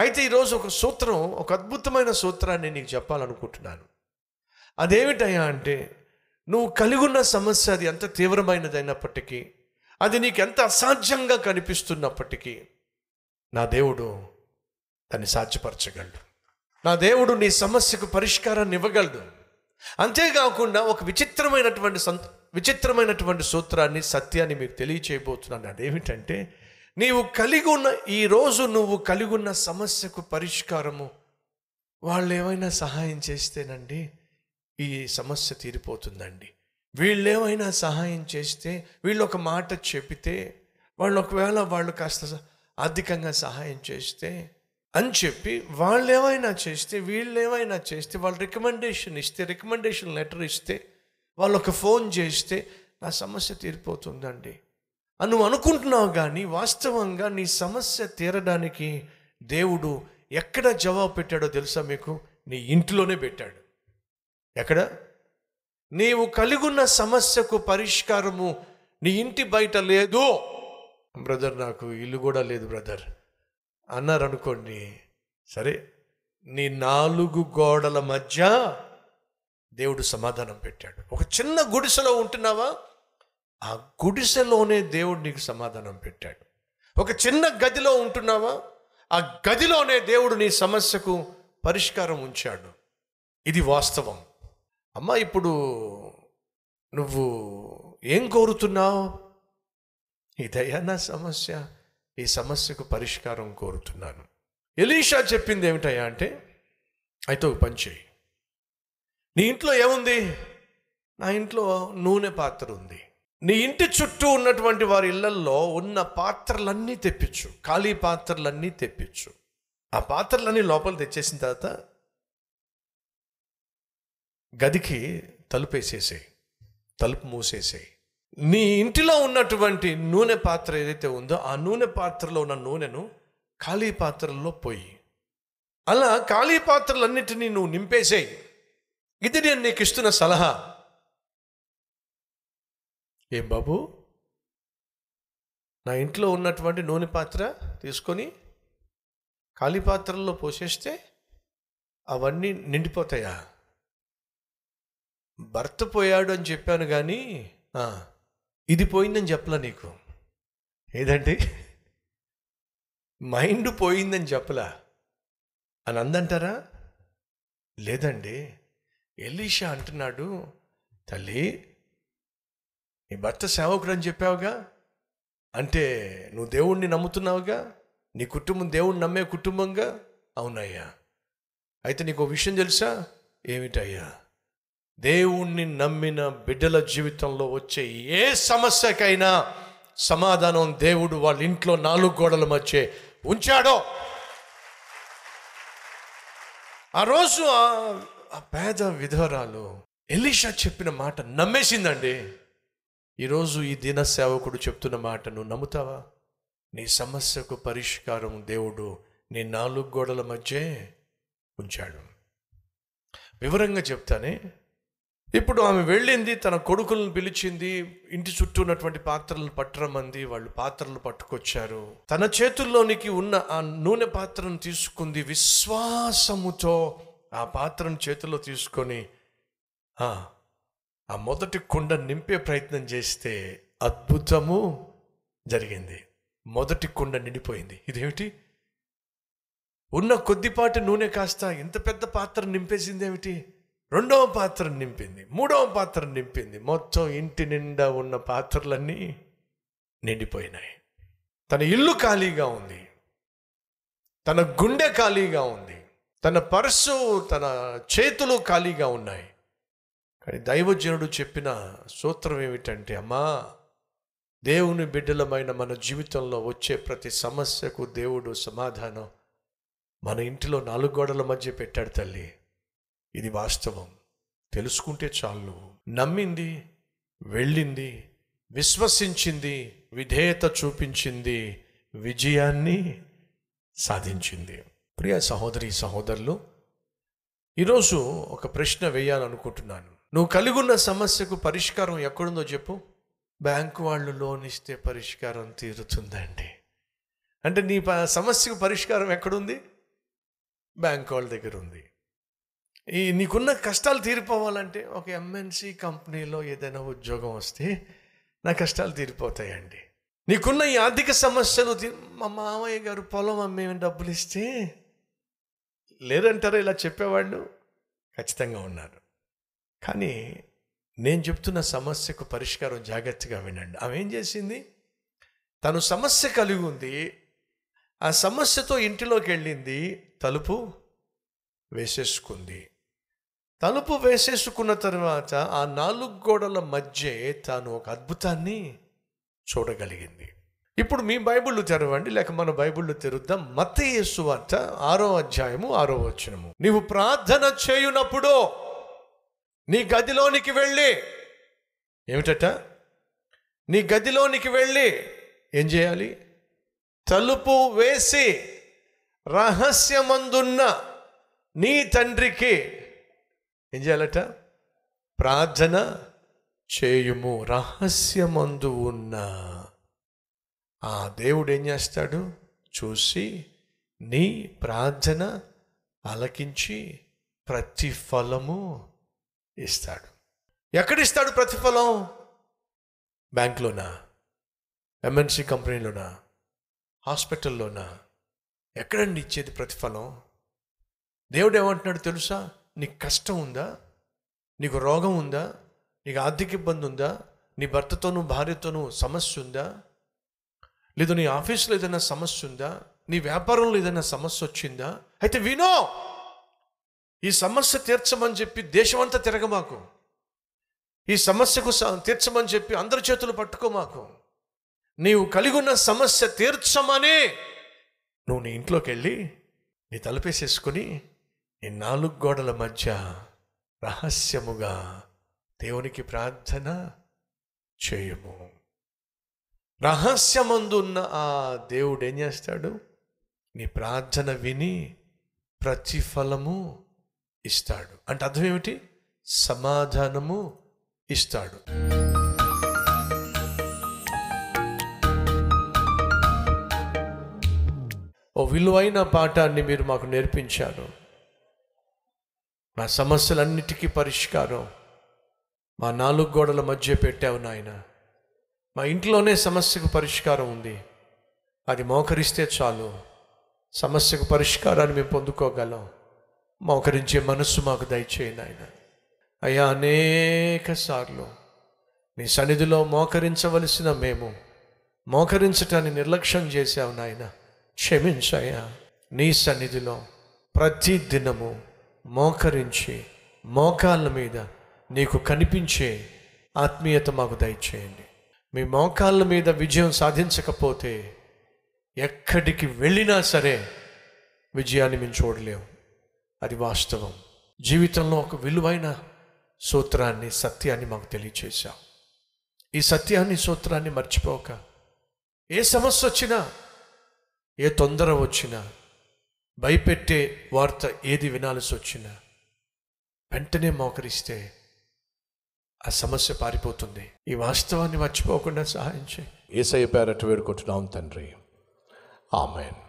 అయితే ఈరోజు ఒక సూత్రం ఒక అద్భుతమైన సూత్రాన్ని నీకు చెప్పాలనుకుంటున్నాను. అదేమిటయ్యా అంటే నువ్వు కలిగి ఉన్న సమస్య అది ఎంత తీవ్రమైనదైనప్పటికీ అది నీకు ఎంత అసాధ్యంగా కనిపిస్తున్నప్పటికీ నా దేవుడు దాన్ని సాధ్యపరచగలడు. నా దేవుడు నీ సమస్యకు పరిష్కారాన్ని ఇవ్వగలడు. అంతేకాకుండా ఒక విచిత్రమైనటువంటి సంత విచిత్రమైనటువంటి సూత్రాన్ని సత్యాన్ని మీకు తెలియచేయబోతున్నాను. అదేమిటంటే నీవు కలిగి ఉన్న ఈరోజు నువ్వు కలిగి ఉన్న సమస్యకు పరిష్కారము. వాళ్ళు ఏమైనా సహాయం చేస్తేనండి ఈ సమస్య తీరిపోతుందండి. వీళ్ళు ఏమైనా సహాయం చేస్తే వీళ్ళు ఒక మాట చెబితే వాళ్ళు ఒకవేళ వాళ్ళు కాస్త ఆర్థికంగా సహాయం చేస్తే అని చెప్పి వాళ్ళు ఏమైనా చేస్తే వీళ్ళు ఏమైనా చేస్తే వాళ్ళు రికమెండేషన్ ఇస్తే రికమెండేషన్ లెటర్ ఇస్తే వాళ్ళు ఒక ఫోన్ చేస్తే నా సమస్య తీరిపోతుందండి. నువ్వు అనుకుంటున్నావు కానీ వాస్తవంగా నీ సమస్య తీరడానికి దేవుడు ఎక్కడ జవాబు పెట్టాడో తెలుసా మీకు? నీ ఇంట్లోనే పెట్టాడు. ఎక్కడ? నీవు కలిగున్న సమస్యకు పరిష్కారము నీ ఇంటి బయట లేదు. బ్రదర్ నాకు ఇల్లు కూడా లేదు బ్రదర్. అన్నారు అనుకోండి సరే నీ నాలుగు గోడల మధ్య దేవుడు సమాధానం పెట్టాడు. ఒక చిన్న గుడిసెలో ఉంటున్నావా? ఆ గుడిసెలోనే దేవుడు నీకు సమాధానం పెట్టాడు. ఒక చిన్న గదిలో ఉంటున్నావా? ఆ గదిలోనే దేవుడు నీ సమస్యకు పరిష్కారం ఉంచాడు. ఇది వాస్తవం. అమ్మ ఇప్పుడు నువ్వు ఏం కోరుతున్నావు? ఇదయ్యా నా సమస్య ఈ సమస్యకు పరిష్కారం కోరుతున్నాను. ఎలీషా చెప్పింది ఏమిటయ్యా అంటే అయితే ఒక పని చేయి. నీ ఇంట్లో ఏముంది? నా ఇంట్లో నూనె పాత్ర ఉంది. నీ ఇంటి చుట్టూ ఉన్నటువంటి వారి ఇళ్ళల్లో ఉన్న పాత్రలన్నీ తెప్పించు. ఖాళీ పాత్రలన్నీ తెప్పించు. ఆ పాత్రలన్నీ లోపల తెచ్చేసిన తర్వాత గదికి తలుపేసేసాయి తలుపు మూసేసాయి. నీ ఇంటిలో ఉన్నటువంటి నూనె పాత్ర ఏదైతే ఉందో ఆ నూనె పాత్రలో ఉన్న నూనెను ఖాళీ పాత్రల్లో పోయి. అలా ఖాళీ పాత్రలన్నిటినీ నువ్వు నింపేసేయి. ఇది నేను నీకు ఇస్తున్న సలహా. ఏం బాబు? నా ఇంట్లో ఉన్నటువంటి నూనె పాత్ర తీసుకొని ఖాళీ పాత్రల్లో పోసేస్తే అవన్నీ నిండిపోతాయా? భర్త పోయాడు అని చెప్పాను కానీ ఇది పోయిందని చెప్పలా నీకు? ఏదండి? మైండ్ పోయిందని చెప్పలా? అని అందంటారా? లేదండి. ఎలీషా అంటున్నాడు తల్లి నీ భర్త సేవకుడు అని చెప్పావుగా? అంటే నువ్వు దేవుణ్ణి నమ్ముతున్నావుగా? నీ కుటుంబం దేవుణ్ణి నమ్మే కుటుంబంగా? అవునయ్యా. అయితే నీకు ఒక విషయం తెలుసా? ఏమిటయ్యా? దేవుణ్ణి నమ్మిన బిడ్డల జీవితంలో వచ్చే ఏ సమస్యకైనా సమాధానం దేవుడు వాళ్ళ ఇంట్లో నాలుగు గోడల మధ్య ఉంచాడో? ఆ రోజు ఆ- ఆ పేద విధవరాలు ఎలీషా చెప్పిన మాట నమ్మేసిందండి. ఈరోజు ఈ దిన సేవకుడు చెప్తున్న మాటను నమ్ముతావా? నీ సమస్యకు పరిష్కారం దేవుడు నీ నాలుగు గోడల మధ్య ఉంచాడు. వివరంగా చెప్తానే ఇప్పుడు ఆమె వెళ్ళింది తన కొడుకులను పిలిచింది ఇంటి చుట్టూ ఉన్నటువంటి పాత్రలను పట్టరమంది వాళ్ళు పాత్రలు పట్టుకొచ్చారు. తన చేతుల్లోనికి ఉన్న ఆ నూనె పాత్రను తీసుకుంది విశ్వాసముతో ఆ పాత్రను చేతిలో తీసుకొని ఆ, మొదటి కుండ నింపే ప్రయత్నం చేస్తే అద్భుతము జరిగింది. మొదటి కుండ నిండిపోయింది. ఇదేమిటి? ఉన్న కొద్దిపాటి నూనె కాస్త ఇంత పెద్ద పాత్ర నింపేసింది ఏమిటి రెండవ పాత్ర నింపింది మూడవ పాత్ర నింపింది. మొత్తం ఇంటి నిండా ఉన్న పాత్రలన్నీ నిండిపోయినాయి. తన ఇల్లు ఖాళీగా ఉంది. తన గుండె ఖాళీగా ఉంది. తన పర్సు తన చేతులు ఖాళీగా ఉన్నాయి. కానీ దైవజనుడు చెప్పిన సూత్రం ఏమిటంటే అమ్మా దేవుని బిడ్డలమైన మన జీవితంలో వచ్చే ప్రతి సమస్యకు దేవుడు సమాధానం మన ఇంటిలో నాలుగు గోడల మధ్య పెట్టాడు తల్లి. ఇది వాస్తవం. తెలుసుకుంటే చాలు. నువ్వు నమ్మింది వెళ్ళింది విశ్వసించింది విధేయత చూపించింది విజయాన్ని సాధించింది. ప్రియ సహోదరి సహోదరులు ఈరోజు ఒక ప్రశ్న వేయాలనుకుంటున్నాను. నువ్వు కలిగి ఉన్న సమస్యకు పరిష్కారం ఎక్కడుందో చెప్పు. బ్యాంకు వాళ్ళు లోన్ ఇస్తే పరిష్కారం తీరుతుందండి. అంటే నీ ప- సమస్యకు పరిష్కారం ఎక్కడుంది? బ్యాంక్ వాళ్ళ దగ్గర ఉంది. ఈ నీకున్న కష్టాలు తీరిపోవాలంటే ఒక ఎంఎన్సి కంపెనీలో ఏదైనా ఉద్యోగం వస్తే నా కష్టాలు తీరిపోతాయండి. నీకున్న ఈ ఆర్థిక సమస్యలు మా మామయ్య గారు పొలం అమ్మేమి డబ్బులు ఇస్తే లేరంటారా ఇలా చెప్పేవాళ్ళు? ఖచ్చితంగా ఉన్నారు. కానీ నేను చెప్తున్న సమస్యకు పరిష్కారం జాగ్రత్తగా వినండి. ఆమె ఏం చేసింది? తను సమస్య కలిగి ఉంది. ఆ సమస్యతో ఇంటిలోకి వెళ్ళింది. తలుపు వేసేసుకుంది. తలుపు వేసేసుకున్న తర్వాత ఆ నాలుగు గోడల మధ్య తాను ఒక అద్భుతాన్ని చూడగలిగింది. ఇప్పుడు మీ బైబిళ్ళు తెరవండి లేక మన బైబిళ్ళు తెరుద్దాం. మత్తయేసు వార్త ఆరో అధ్యాయము ఆరో వచనము. నీవు ప్రార్థన చేయునప్పుడు నీ గదిలోనికి వెళ్ళి. ఏమిటట? నీ గదిలోనికి వెళ్ళి. ఏం చేయాలి? తలుపు వేసి రహస్యమందున్న నీ తండ్రికి ఏం చేయాలట? ప్రార్థన చేయుము రహస్యమందు ఉన్న. ఆ దేవుడు ఏం చేస్తాడు? చూసి నీ ప్రార్థన అలకించి ప్రతిఫలము ఇస్తాడు. ఎక్కడిస్తాడు ప్రతిఫలం? బ్యాంక్లోనా? ఎంఎన్సి కంపెనీలోనా? హాస్పిటల్లోనా? ఎక్కడండి ఇచ్చేది ప్రతిఫలం? దేవుడు ఏమంటున్నాడు తెలుసా? నీకు కష్టం ఉందా? నీకు రోగం ఉందా? నీకు ఆర్థిక ఇబ్బంది ఉందా? నీ భర్తతోనూ భార్యతోనూ సమస్య ఉందా? లేదు నీ ఆఫీస్లో ఏదైనా సమస్య ఉందా? నీ వ్యాపారంలో ఏదైనా సమస్య వచ్చిందా? అయితే వినో! ఈ సమస్య తీర్చమని చెప్పి దేశమంతా తిరగమాకు ఈ సమస్యకు తీర్చమని చెప్పి అందరి చేతులు పట్టుకో మాకు. నీవు కలిగి ఉన్న సమస్య తీర్చమని నువ్వు నీ ఇంట్లోకి వెళ్ళి నీ తలపేసేసుకుని నీ నాలుగు గోడల మధ్య రహస్యముగా దేవునికి ప్రార్థన చేయము. రహస్యమందున్న ఆ దేవుడు ఏం చేస్తాడు? నీ ప్రార్థన విని ప్రతిఫలము ఇస్తాడు. అంటే అర్థం ఏమిటి? సమాధానము ఇస్తాడు. ఓ విలువైన పాఠాన్ని మీరు మాకు నేర్పించారు. మా సమస్యలన్నిటికీ పరిష్కారం. మా నాలుగు గోడల మధ్య పెట్టావు నాయన. మా ఇంట్లోనే సమస్యకు పరిష్కారం ఉంది. అది మోకరిస్తే చాలు. సమస్యకు పరిష్కారాన్ని మేము పొందుకోగలం. మోకరించే మనస్సు మాకు దయచేయండి ఆయన అయ్యా అనేక సార్లు నీ సన్నిధిలో మోకరించవలసిన మేము మోకరించటాన్ని నిర్లక్ష్యం చేశావు నాయన. క్షమించయ్యా. నీ సన్నిధిలో ప్రతి దినము మోకరించి మోకాళ్ళ మీద నీకు కనిపించే ఆత్మీయత మాకు దయచేయండి. మీ మోకాళ్ళ మీద విజయం సాధించకపోతే ఎక్కడికి వెళ్ళినా సరే విజయాన్ని మేము చూడలేము. అది వాస్తవం. జీవితంలో ఒక విలువైన సూత్రాన్ని సత్యాన్ని మాకు తెలియచేశాం ఈ సత్యాన్ని సూత్రాన్ని మర్చిపోక ఏ సమస్య వచ్చినా ఏ తొందర వచ్చినా భయపెట్టే వార్త ఏది వినాల్సి వచ్చినా వెంటనే మోకరిస్తే ఆ సమస్య పారిపోతుంది. ఈ వాస్తవాన్ని మర్చిపోకుండా సహాయం చేయి. ఏసై పేరట వేడుకుంటున్నాం తండ్రి. ఆమెన్.